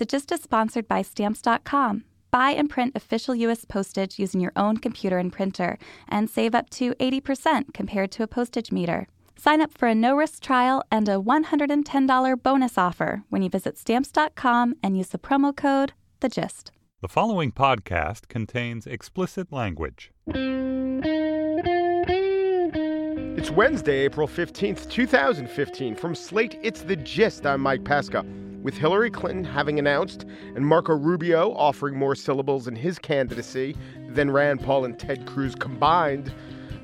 The Gist is sponsored by Stamps.com. Buy and print official U.S. postage using your own computer and printer and save up to 80% compared to a postage meter. Sign up for a no risk trial and a $110 bonus offer when you visit Stamps.com and use the promo code The Gist. The following podcast contains explicit language. It's Wednesday, April 15th, 2015. From Slate, it's The Gist. I'm Mike Pesca. With Hillary Clinton having announced and Marco Rubio offering more syllables in his candidacy than Rand Paul and Ted Cruz combined,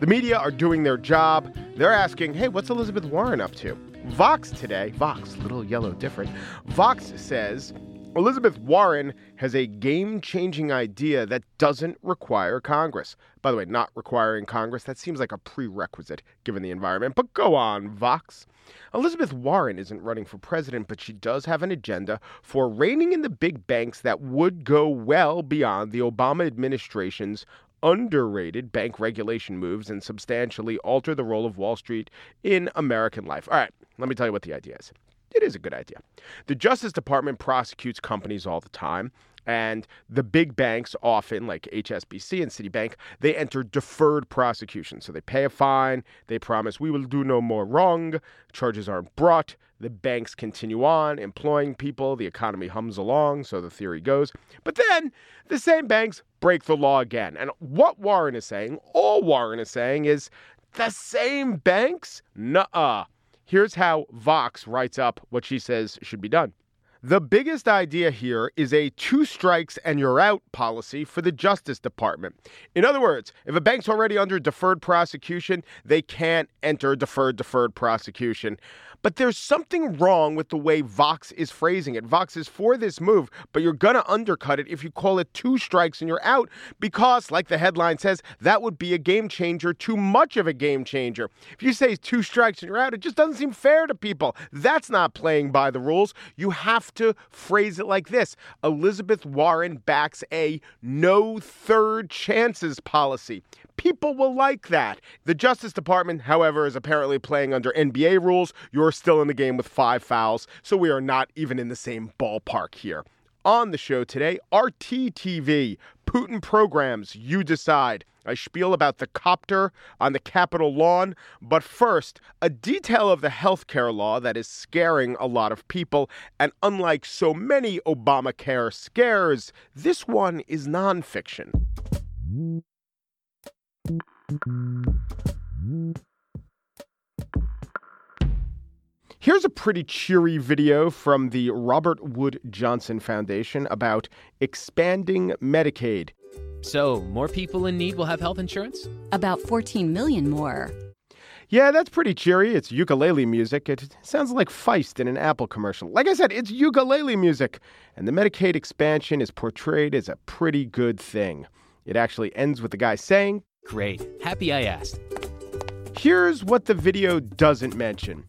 the media are doing their job. They're asking, hey, what's Elizabeth Warren up to? Vox today, Vox, little yellow different. Vox says Elizabeth Warren has a game changing idea that doesn't require Congress. By the way, not requiring Congress, that seems like a prerequisite given the environment. But go on, Vox. Elizabeth Warren isn't running for president, but she does have an agenda for reining in the big banks that would go well beyond the Obama administration's underrated bank regulation moves and substantially alter the role of Wall Street in American life. All right, let me tell you what the idea is it is a good idea. The Justice Department prosecutes companies all the time. And the big banks, often like HSBC and Citibank, they enter deferred prosecution. So they pay a fine, they promise we will do no more wrong, charges aren't brought, the banks continue on employing people, the economy hums along, so the theory goes. But then the same banks break the law again. And what Warren is saying, all Warren is saying is the same banks? Nuh uh. Here's how Vox writes up what she says should be done. The biggest idea here is a two strikes and you're out policy for the Justice Department. In other words, if a bank's already under deferred prosecution, they can't enter deferred deferred prosecution. But there's something wrong with the way Vox is phrasing it. Vox is for this move, but you're going to undercut it if you call it two strikes and you're out because, like the headline says, that would be a game changer, too much of a game changer. If you say two strikes and you're out, it just doesn't seem fair to people. That's not playing by the rules. You have to phrase it like this Elizabeth Warren backs a no third chances policy. People will like that. The Justice Department, however, is apparently playing under NBA rules. You're still in the game with five fouls, so we are not even in the same ballpark here. On the show today, RTTV, Putin programs, you decide. I spiel about the copter on the Capitol lawn. But first, a detail of the healthcare law that is scaring a lot of people. And unlike so many Obamacare scares, this one is nonfiction. Here's a pretty cheery video from the Robert Wood Johnson Foundation about expanding Medicaid. So, more people in need will have health insurance? About 14 million more. Yeah, that's pretty cheery. It's ukulele music. It sounds like Feist in an Apple commercial. Like I said, it's ukulele music. And the Medicaid expansion is portrayed as a pretty good thing. It actually ends with the guy saying, Great. Happy I asked. Here's what the video doesn't mention.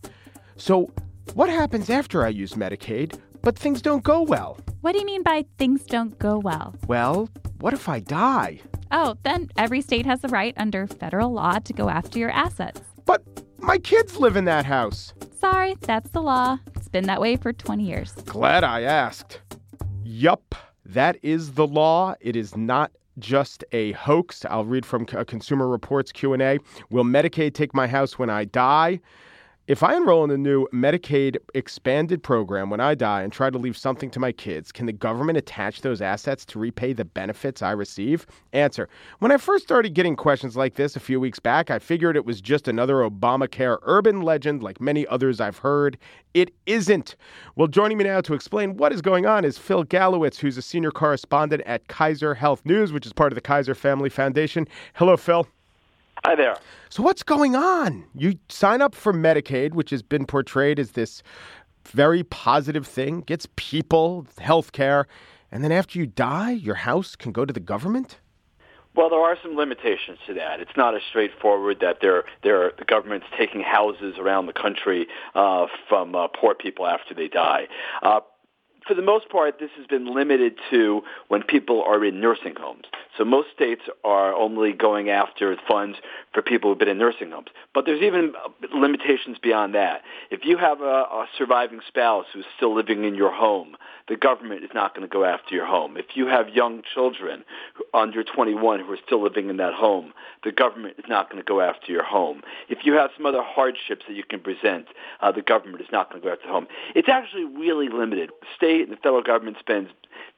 So, what happens after I use Medicaid, but things don't go well? What do you mean by things don't go well? Well, what if I die? Oh, then every state has the right under federal law to go after your assets. But my kids live in that house. Sorry, that's the law. It's been that way for 20 years. Glad I asked. Yup, that is the law. It is not just a hoax. I'll read from Consumer Reports Q&A. Will Medicaid take my house when I die? If I enroll in the new Medicaid expanded program when I die and try to leave something to my kids, can the government attach those assets to repay the benefits I receive? Answer When I first started getting questions like this a few weeks back, I figured it was just another Obamacare urban legend like many others I've heard. It isn't. Well, joining me now to explain what is going on is Phil Galewitz, who's a senior correspondent at Kaiser Health News, which is part of the Kaiser Family Foundation. Hello, Phil. Hi there. So, what's going on? You sign up for Medicaid, which has been portrayed as this very positive thing, gets people health care, and then after you die, your house can go to the government? Well, there are some limitations to that. It's not as straightforward that there, there, the government's taking houses around the country uh, from uh, poor people after they die. Uh, for the most part, this has been limited to when people are in nursing homes. So most states are only going after funds for people who've been in nursing homes. But there's even limitations beyond that. If you have a, a surviving spouse who's still living in your home, the government is not going to go after your home. If you have young children under 21 who are still living in that home, the government is not going to go after your home. If you have some other hardships that you can present, uh, the government is not going to go after the home. It's actually really limited. State and the federal government spends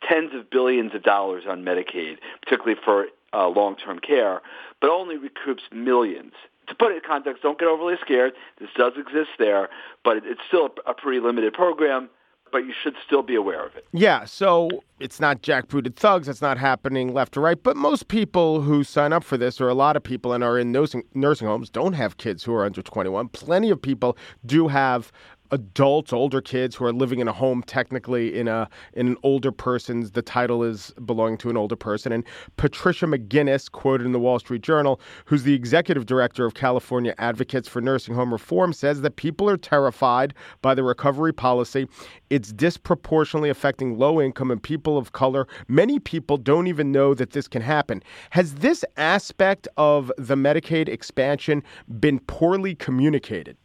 tens of billions of dollars on Medicaid, particularly for uh, long-term care, but only recoups millions to put it in context, don't get overly scared. This does exist there, but it's still a pretty limited program but you should still be aware of it. Yeah, so it's not jackbooted thugs. It's not happening left to right. But most people who sign up for this, or a lot of people and are in nursing, nursing homes, don't have kids who are under 21. Plenty of people do have adults, older kids who are living in a home technically in a in an older person's the title is belonging to an older person. And Patricia McGinnis quoted in the Wall Street Journal who's the executive director of California Advocates for Nursing Home Reform says that people are terrified by the recovery policy. It's disproportionately affecting low income and people of color. Many people don't even know that this can happen. Has this aspect of the Medicaid expansion been poorly communicated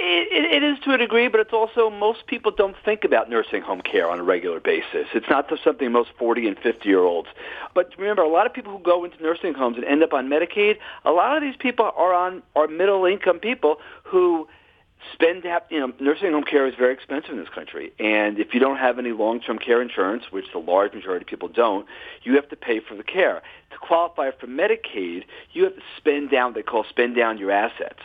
it, it, is to a degree, but it's also most people don't think about nursing home care on a regular basis. It's not something most 40 and 50 year olds. But remember, a lot of people who go into nursing homes and end up on Medicaid, a lot of these people are on are middle income people who spend you know nursing home care is very expensive in this country and if you don't have any long-term care insurance which the large majority of people don't you have to pay for the care to qualify for medicaid you have to spend down they call spend down your assets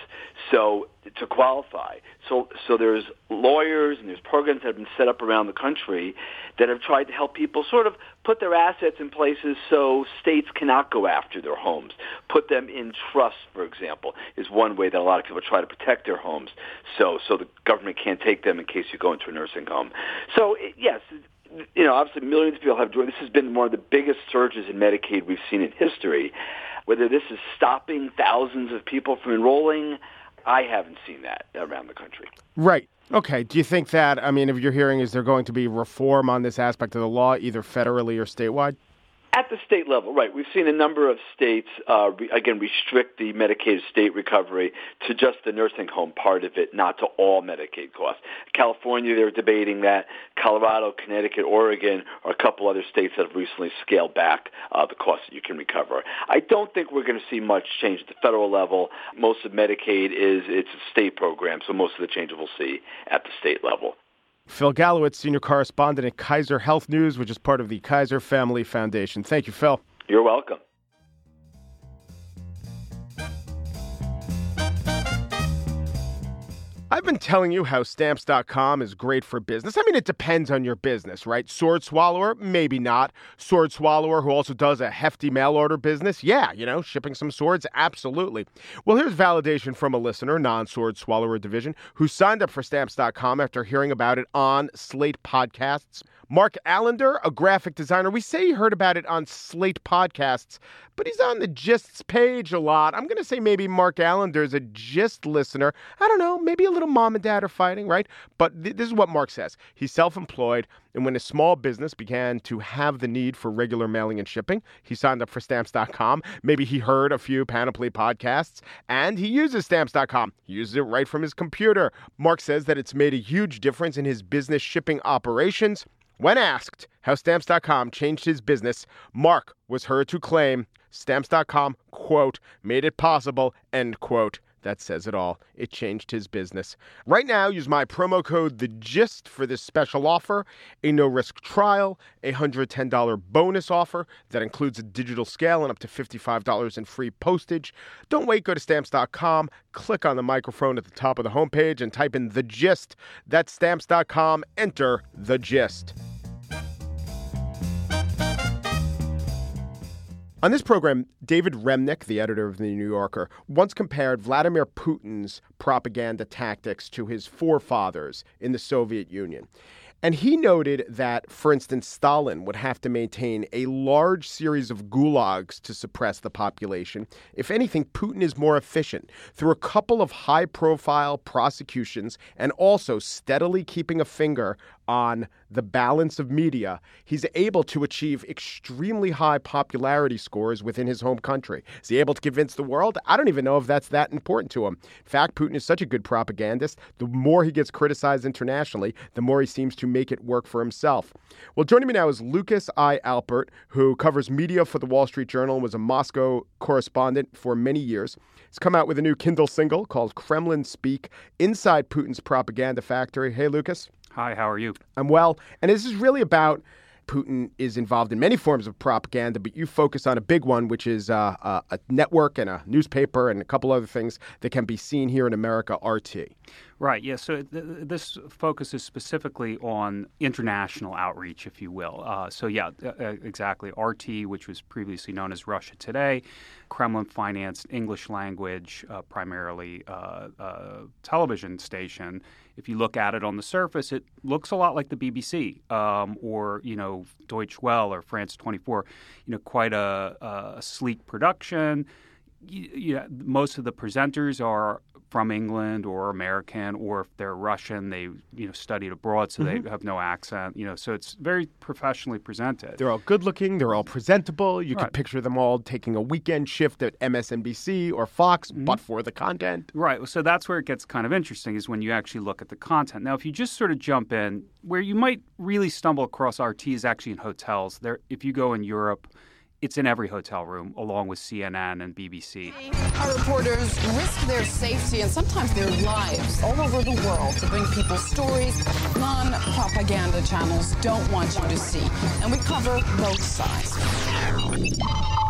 so to qualify so so there's lawyers and there's programs that have been set up around the country that have tried to help people sort of put their assets in places so states cannot go after their homes put them in trust for example is one way that a lot of people try to protect their homes so so the government can't take them in case you go into a nursing home. So yes, you know, obviously millions of people have joined. This has been one of the biggest surges in Medicaid we've seen in history. Whether this is stopping thousands of people from enrolling, I haven't seen that around the country. Right. Okay. Do you think that, I mean, if you're hearing, is there going to be reform on this aspect of the law, either federally or statewide? At the state level, right. We've seen a number of states, uh, re- again, restrict the Medicaid estate recovery to just the nursing home part of it, not to all Medicaid costs. California, they're debating that. Colorado, Connecticut, Oregon are a couple other states that have recently scaled back uh, the costs that you can recover. I don't think we're going to see much change at the federal level. Most of Medicaid is it's a state program, so most of the changes we'll see at the state level. Phil Galewitz, senior correspondent at Kaiser Health News, which is part of the Kaiser Family Foundation. Thank you, Phil. You're welcome. I've been telling you how stamps.com is great for business. I mean, it depends on your business, right? Sword Swallower, maybe not. Sword Swallower, who also does a hefty mail order business, yeah, you know, shipping some swords, absolutely. Well, here's validation from a listener, non Sword Swallower division, who signed up for stamps.com after hearing about it on Slate Podcasts. Mark Allender, a graphic designer, we say he heard about it on Slate Podcasts, but he's on the Gists page a lot. I'm going to say maybe Mark Allender is a Gist listener. I don't know, maybe a little mom and dad are fighting, right? But th- this is what Mark says. He's self employed, and when his small business began to have the need for regular mailing and shipping, he signed up for stamps.com. Maybe he heard a few Panoply podcasts, and he uses stamps.com. He uses it right from his computer. Mark says that it's made a huge difference in his business shipping operations. When asked how Stamps.com changed his business, Mark was heard to claim Stamps.com, quote, made it possible, end quote. That says it all. It changed his business. Right now, use my promo code The Gist for this special offer a no risk trial, a $110 bonus offer that includes a digital scale and up to $55 in free postage. Don't wait, go to stamps.com, click on the microphone at the top of the homepage, and type in The Gist. That's stamps.com, enter The Gist. On this program, David Remnick, the editor of The New Yorker, once compared Vladimir Putin's propaganda tactics to his forefathers in the Soviet Union. And he noted that, for instance, Stalin would have to maintain a large series of gulags to suppress the population. If anything, Putin is more efficient through a couple of high profile prosecutions and also steadily keeping a finger on the balance of media, he's able to achieve extremely high popularity scores within his home country. Is he able to convince the world? I don't even know if that's that important to him. In fact, Putin is such a good propagandist. The more he gets criticized internationally, the more he seems to make it work for himself. Well, joining me now is Lukas I. Alpert, who covers media for the Wall Street Journal and was a Moscow correspondent for many years. He's come out with a new Kindle single called Kremlin Speak Inside Putin's Propaganda Factory. Hey, Lukas. Hi, how are you? I'm well. And this is really about Putin is involved in many forms of propaganda, but you focus on a big one, which is uh, uh, a network and a newspaper and a couple other things that can be seen here in America, RT. Right, yeah. So th- this focuses specifically on international outreach, if you will. Uh, so, yeah, uh, uh exactly. RT, which was previously known as Russia Today, Kremlin financed English language, uh, primarily uh, uh, television station. If you look at it on the surface, it looks a lot like the BBC um, or, you know, Deutsche Welle or France 24. You know, quite a, a sleek production. You, you know, most of the presenters are from England or American, or if they're Russian, they you know studied abroad, so mm-hmm. they have no accent. You know, so it's very professionally presented. They're all good looking. They're all presentable. You right. can picture them all taking a weekend shift at MSNBC or Fox, mm-hmm. but for the content. Right. So that's where it gets kind of interesting is when you actually look at the content. Now, if you just sort of jump in, where you might really stumble across RT is actually in hotels. There, if you go in Europe it's in every hotel room, along with CNN and BBC. Our reporters risk their safety and sometimes their lives all over the world to bring people stories non propaganda channels don't want you to see. And we cover both sides.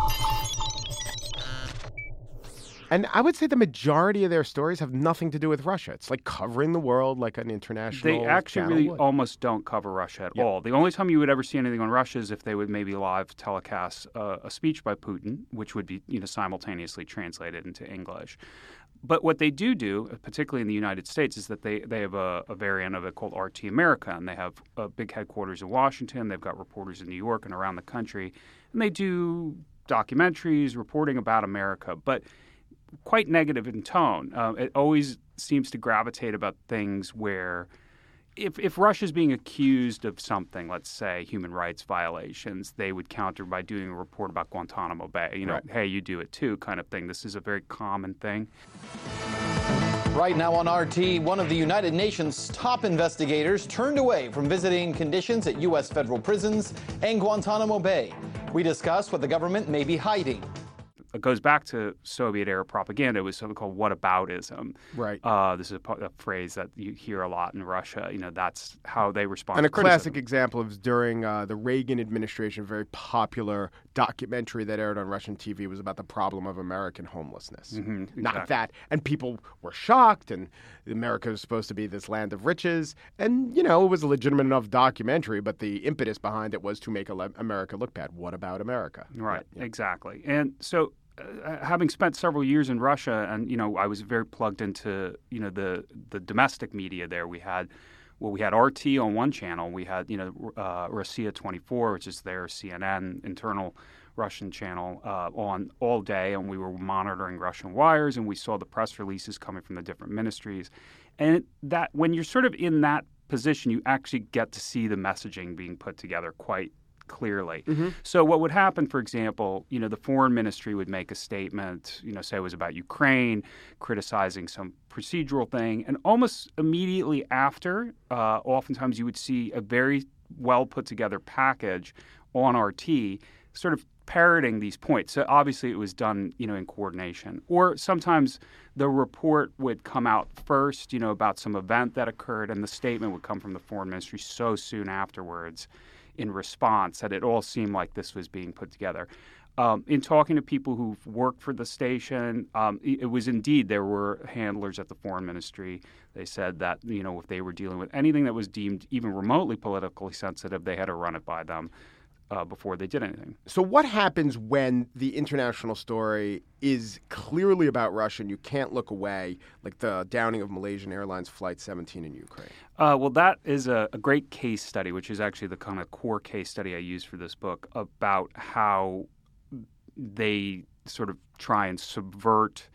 And I would say the majority of their stories have nothing to do with Russia. It's like covering the world like an international. They actually really would. almost don't cover Russia at all. The only time you would ever see anything on Russia is if they would maybe live telecast uh, a speech by Putin, which would be you know simultaneously translated into English. But what they do do, particularly in the United States, is that they, they have a, a variant of it called RT America, and they have a big headquarters in Washington. They've got reporters in New York and around the country, and they do documentaries reporting about America. But quite negative in tone. Uh, it always seems to gravitate about things where if, if Russia's being accused of something, let's say human rights violations, they would counter by doing a report about Guantanamo Bay. You know, right. hey, you do it too, kind of thing. This is a very common thing. Right now on RT, one of the United Nations top investigators turned away from visiting conditions at U.S. federal prisons and Guantanamo Bay. We discuss what the government may be hiding it goes back to Soviet era propaganda. It was something called whataboutism. Right. Uh, this is a, a, phrase that you hear a lot in Russia. You know, that's how they respond. And a classic example is during uh, the Reagan administration, a very popular documentary that aired on Russian TV was about the problem of American homelessness. Mm-hmm, exactly. Not that, and people were shocked, and America was supposed to be this land of riches, and you know it was a legitimate enough documentary, but the impetus behind it was to make America look bad. What about America? Right. Yeah. Exactly. And so uh, having spent several years in Russia, and you know, I was very plugged into you know the the domestic media there. We had well, we had RT on one channel. We had you know uh, Rossiya 24, which is their CNN internal Russian channel uh, on all day, and we were monitoring Russian wires, and we saw the press releases coming from the different ministries, and that when you're sort of in that position, you actually get to see the messaging being put together quite clearly. Mm-hmm. So what would happen, for example, you know, the foreign ministry would make a statement, you know, say it was about Ukraine, criticizing some procedural thing, and almost immediately after, uh, oftentimes you would see a very well put together package on RT, sort of parroting these points. So obviously it was done, you know, in coordination. Or sometimes the report would come out first, you know, about some event that occurred, and the statement would come from the foreign ministry so soon afterwards in response that it all seemed like this was being put together. Um, in talking to people who've worked for the station, um, it, was indeed there were handlers at the foreign ministry. They said that you know if they were dealing with anything that was deemed even remotely politically sensitive, they had to run it by them uh, before they did anything. So, what happens when the international story is clearly about Russia and you can't look away, like the downing of Malaysian Airlines Flight 17 in Ukraine? Uh, well, that is a, a, great case study, which is actually the kind of core case study I use for this book about how they sort of try and subvert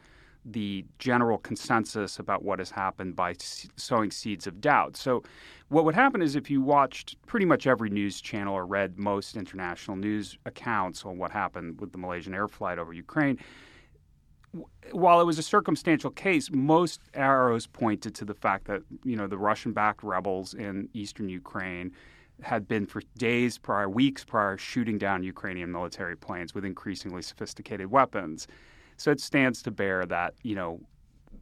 the general consensus about what has happened by sowing seeds of doubt. So, what would happen is if you watched pretty much every news channel or read most international news accounts on what happened with the Malaysian air flight over Ukraine, while it was a circumstantial case, most arrows pointed to the fact that you know the Russian-backed rebels in eastern Ukraine had been for days prior, weeks prior, shooting down Ukrainian military planes with increasingly sophisticated weapons. So it stands to bear that you know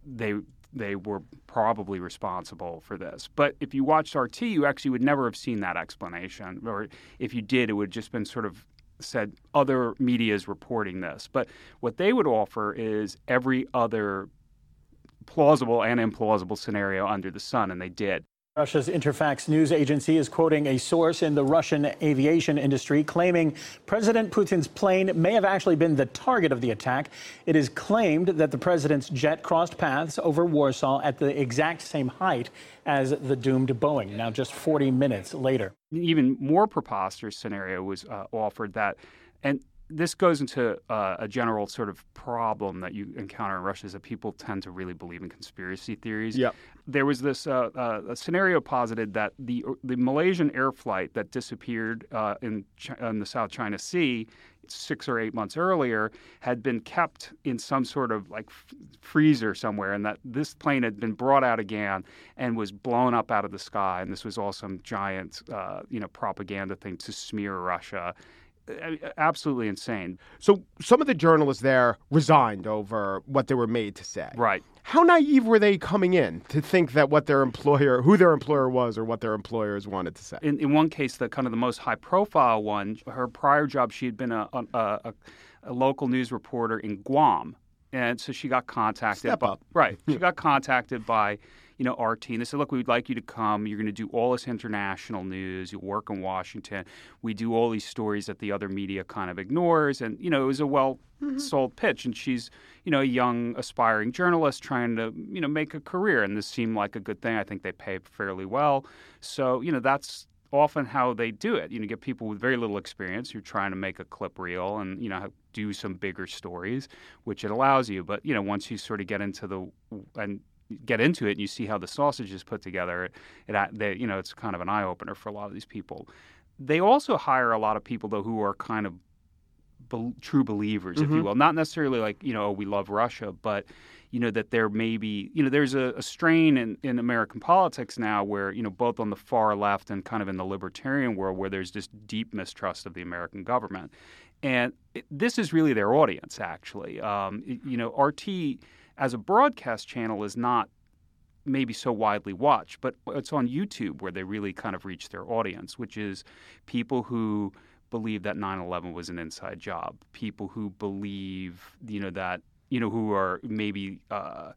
they they were probably responsible for this. But if you watched RT, you actually would never have seen that explanation, or if you did, it would have just been sort of said other media is reporting this. But what they would offer is every other plausible and implausible scenario under the sun, and they did. Russia's Interfax news agency is quoting a source in the Russian aviation industry claiming President Putin's plane may have actually been the target of the attack. It is claimed that the president's jet crossed paths over Warsaw at the exact same height as the doomed Boeing, now just 40 minutes later. Even more preposterous scenario was uh, offered that, and this goes into uh, a general sort of problem that you encounter in Russia is that people tend to really believe in conspiracy theories. Yep. There was this uh, uh, scenario posited that the the Malaysian air flight that disappeared uh, in, in the South China Sea six or eight months earlier had been kept in some sort of like f- freezer somewhere, and that this plane had been brought out again and was blown up out of the sky, and this was all some giant, uh, you know, propaganda thing to smear Russia absolutely insane. So some of the journalists there resigned over what they were made to say. Right. How naive were they coming in to think that what their employer, who their employer was, or what their employers wanted to say? In, in one case, the kind of the most high-profile one, her prior job, she had been a, a, a, a local news reporter in Guam, and so she got contacted. Step by, up. Right. She got contacted by you know, our team. they said, look, we'd like you to come. You're going to do all this international news. You work in Washington. We do all these stories that the other media kind of ignores. And, you know, it was a well sold mm-hmm. pitch. And she's, you know, a young, aspiring journalist trying to, you know, make a career. And this seemed like a good thing. I think they pay fairly well. So, you know, that's often how they do it. You know, get people with very little experience who are trying to make a clip reel and you know do some bigger stories, which it allows you. But you know, once you sort of get into the and get into it and you see how the sausage is put together, it, it they, you know it's kind of an eye opener for a lot of these people. They also hire a lot of people though who are kind of be- true believers, mm-hmm. if you mm-hmm. will, not necessarily like you know oh, we love Russia, but you know that there may be you know there's a, a, strain in, in American politics now where you know both on the far left and kind of in the libertarian world where there's this deep mistrust of the American government, and it, this is really their audience actually. Um, it, you know, RT as a broadcast channel is not maybe so widely watched, but it's on YouTube where they really kind of reach their audience, which is people who believe that 9/11 was an inside job, people who believe, you know, that you know who are maybe uh,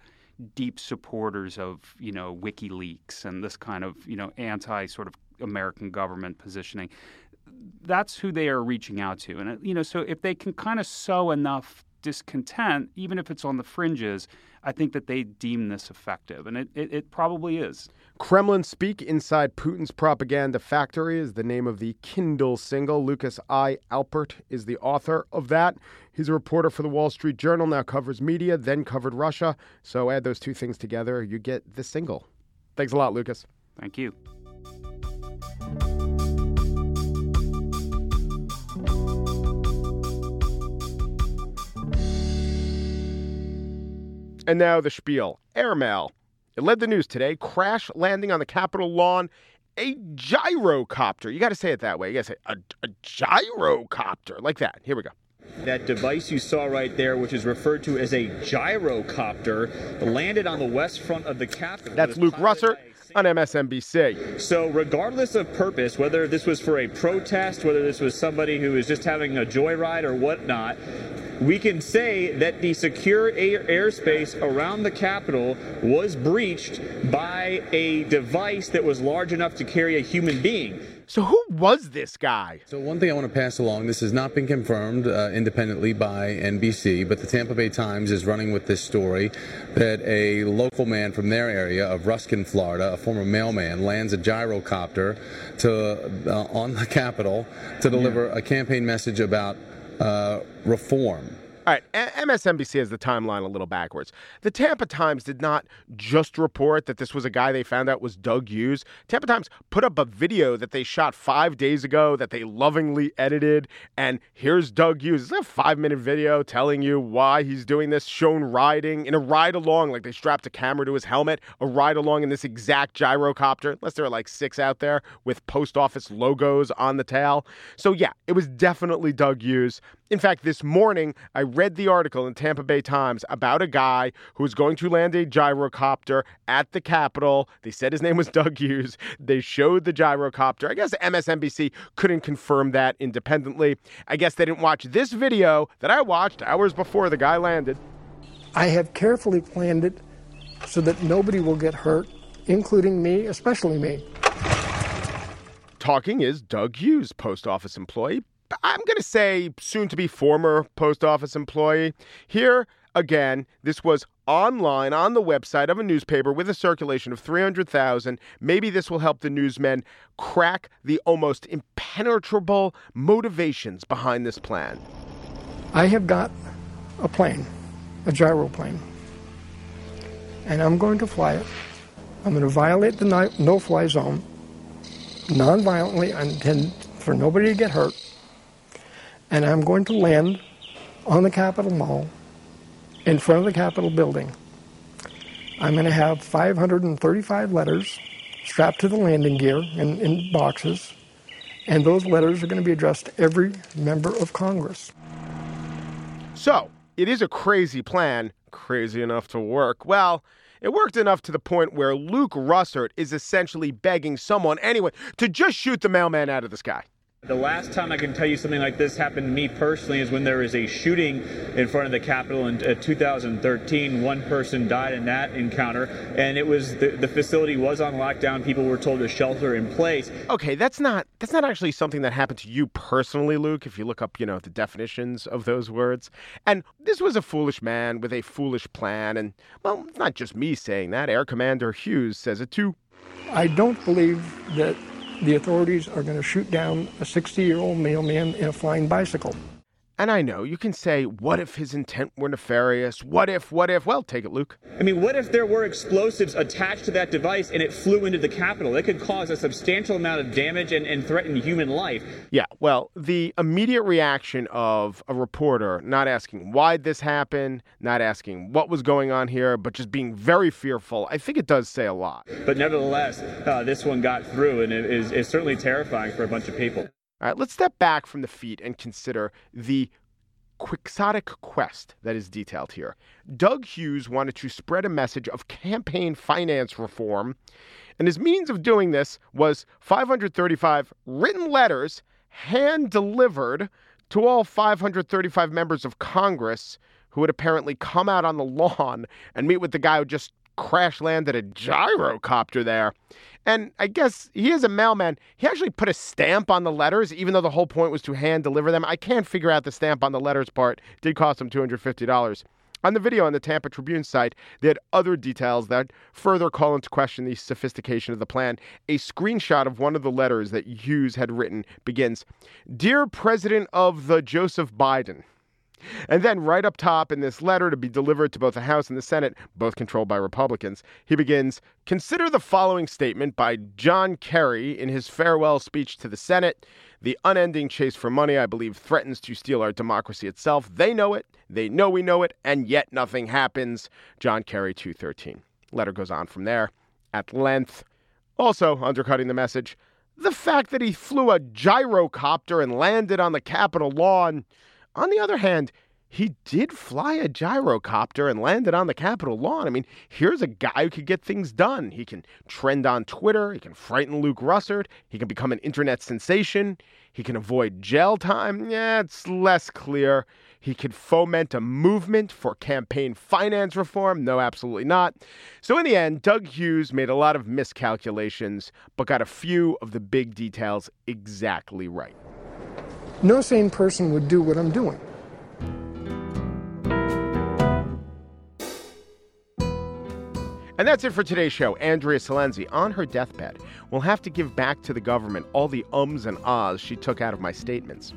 deep supporters of you know WikiLeaks and this kind of you know anti sort of American government positioning. That's who they are reaching out to, and you know, so if they can kind of sow enough discontent, even if it's on the fringes, I think that they deem this effective, and it, it, it, probably is. Kremlin Speak Inside Putin's Propaganda Factory is the name of the Kindle single. Lukas I. Alpert is the author of that. He's a reporter for the Wall Street Journal, now covers media, then covered Russia. So add those two things together, you get the single. Thanks a lot, Lukas. Thank you. And now the spiel. Airmail. It led the news today. Crash landing on the Capitol lawn. A gyrocopter. You got to say it that way. You got to say a, a gyrocopter. Like that. Here we go. That device you saw right there, which is referred to as a gyrocopter, landed on the west front of the Capitol. That's Luke Russert on MSNBC. So, regardless of purpose, whether this was for a protest, whether this was somebody who was just having a joyride or whatnot, we can say that the secure air airspace around the Capitol was breached by a device that was large enough to carry a human being. So who was this guy? So one thing I want to pass along, this has not been confirmed uh, independently by NBC, but the Tampa Bay Times is running with this story that a local man from their area of Ruskin, Florida, a former mailman, lands a gyrocopter to uh, on the Capitol to deliver yeah. a campaign message about uh, reform. All right, MSNBC has the timeline a little backwards. The Tampa Times did not just report that this was a guy they found out was Doug Hughes. Tampa Times put up a video that they shot five days ago that they lovingly edited. And here's Doug Hughes. It's a five minute video telling you why he's doing this, shown riding in a ride along, like they strapped a camera to his helmet, a ride along in this exact gyrocopter, unless there are like six out there with post office logos on the tail. So, yeah, it was definitely Doug Hughes. In fact, this morning, I read the article in Tampa Bay Times about a guy who was going to land a gyrocopter at the Capitol. They said his name was Doug Hughes. They showed the gyrocopter. I guess MSNBC couldn't confirm that independently. I guess they didn't watch this video that I watched hours before the guy landed. I have carefully planned it so that nobody will get hurt, including me, especially me. Talking is Doug Hughes, post office employee, I'm going to say soon to be former post office employee. Here, again, this was online on the website of a newspaper with a circulation of 300,000. Maybe this will help the newsmen crack the almost impenetrable motivations behind this plan. I have got a plane, a gyroplane, and I'm going to fly it. I'm going to violate the no fly zone non-violently. I intend for nobody to get hurt and I'm going to land on the Capitol Mall in front of the Capitol building. I'm going to have 535 letters strapped to the landing gear in, in boxes, and those letters are going to be addressed to every member of Congress. So, it is a crazy plan, crazy enough to work. Well, it worked enough to the point where Luke Russert is essentially begging someone, anyway, to just shoot the mailman out of the sky. The last time I can tell you something like this happened to me personally is when there was a shooting in front of the Capitol in uh, 2013. One person died in that encounter, and it was the, the facility was on lockdown. People were told to shelter in place. Okay, that's not that's not actually something that happened to you personally, Luke. If you look up, you know, the definitions of those words, and this was a foolish man with a foolish plan, and well, it's not just me saying that. Air Commander Hughes says it too. I don't believe that the authorities are going to shoot down a 60 year old mailman in a flying bicycle. And I know you can say, what if his intent were nefarious? What if, what if? Well, take it, Luke. I mean, what if there were explosives attached to that device and it flew into the Capitol? It could cause a substantial amount of damage and, and threaten human life. Yeah, well, the immediate reaction of a reporter not asking why this happened, not asking what was going on here, but just being very fearful, I think it does say a lot. But nevertheless, uh, this one got through and it is, is certainly terrifying for a bunch of people. All right, let's step back from the feat and consider the quixotic quest that is detailed here. Doug Hughes wanted to spread a message of campaign finance reform, and his means of doing this was 535 written letters hand delivered to all 535 members of Congress who would apparently come out on the lawn and meet with the guy who just crash landed a gyrocopter there. And I guess he is a mailman. He actually put a stamp on the letters, even though the whole point was to hand deliver them. I can't figure out the stamp on the letters part. It did cost him $250. On the video on the Tampa Tribune site, they had other details that further call into question the sophistication of the plan. A screenshot of one of the letters that Hughes had written begins Dear President of the Joseph Biden. And then, right up top in this letter to be delivered to both the House and the Senate, both controlled by Republicans, he begins Consider the following statement by John Kerry in his farewell speech to the Senate. The unending chase for money, I believe, threatens to steal our democracy itself. They know it, they know we know it, and yet nothing happens. John Kerry 213. Letter goes on from there at length. Also, undercutting the message, the fact that he flew a gyrocopter and landed on the Capitol lawn on the other hand, he did fly a gyrocopter and landed on the Capitol lawn. I mean, here's a guy who could get things done. He can trend on Twitter. He can frighten Luke Russert. He can become an internet sensation. He can avoid jail time. Yeah, it's less clear. He could foment a movement for campaign finance reform. No, absolutely not. So, in the end, Doug Hughes made a lot of miscalculations, but got a few of the big details exactly right. No sane person would do what I'm doing. And that's it for today's show. Andrea Silenzi, on her deathbed, will have to give back to the government all the ums and ahs she took out of my statements.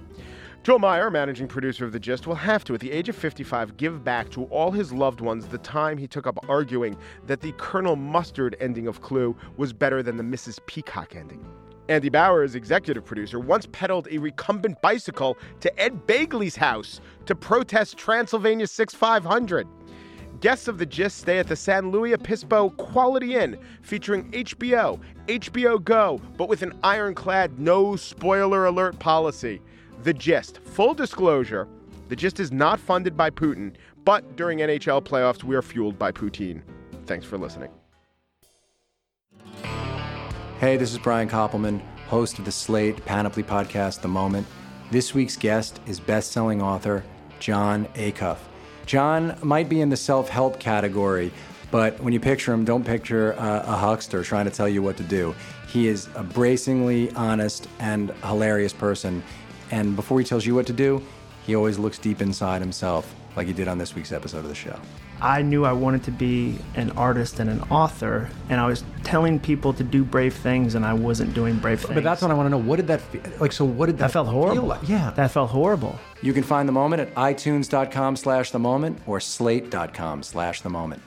Joel Meyer, managing producer of The Gist, will have to, at the age of 55, give back to all his loved ones the time he took up arguing that the Colonel Mustard ending of Clue was better than the Mrs. Peacock ending. Andy Bowers, executive producer, once pedaled a recumbent bicycle to Ed Begley's house to protest Transylvania 6500. Guests of the Gist stay at the San Luis Obispo Quality Inn, featuring HBO, HBO Go, but with an ironclad no spoiler alert policy. The Gist, full disclosure, The Gist is not funded by Putin, but during NHL playoffs, we are fueled by poutine. Thanks for listening. Hey, this is Brian Koppelman, host of the Slate Panoply podcast, The Moment. This week's guest is best-selling author Jon Acuff. Jon might be in the self-help category, but when you picture him, don't picture a, a huckster trying to tell you what to do. He is a bracingly honest and hilarious person, and before he tells you what to do, he always looks deep inside himself, like he did on this week's episode of the show. I knew I wanted to be an artist and an author, and I was telling people to do brave things, and I wasn't doing brave things. But that's what I want to know. What did that feel like? So what did that, that felt horrible? Feel like? Yeah, that felt horrible. You can find the moment at itunes.com/slash the moment or slate.com/slash the moment.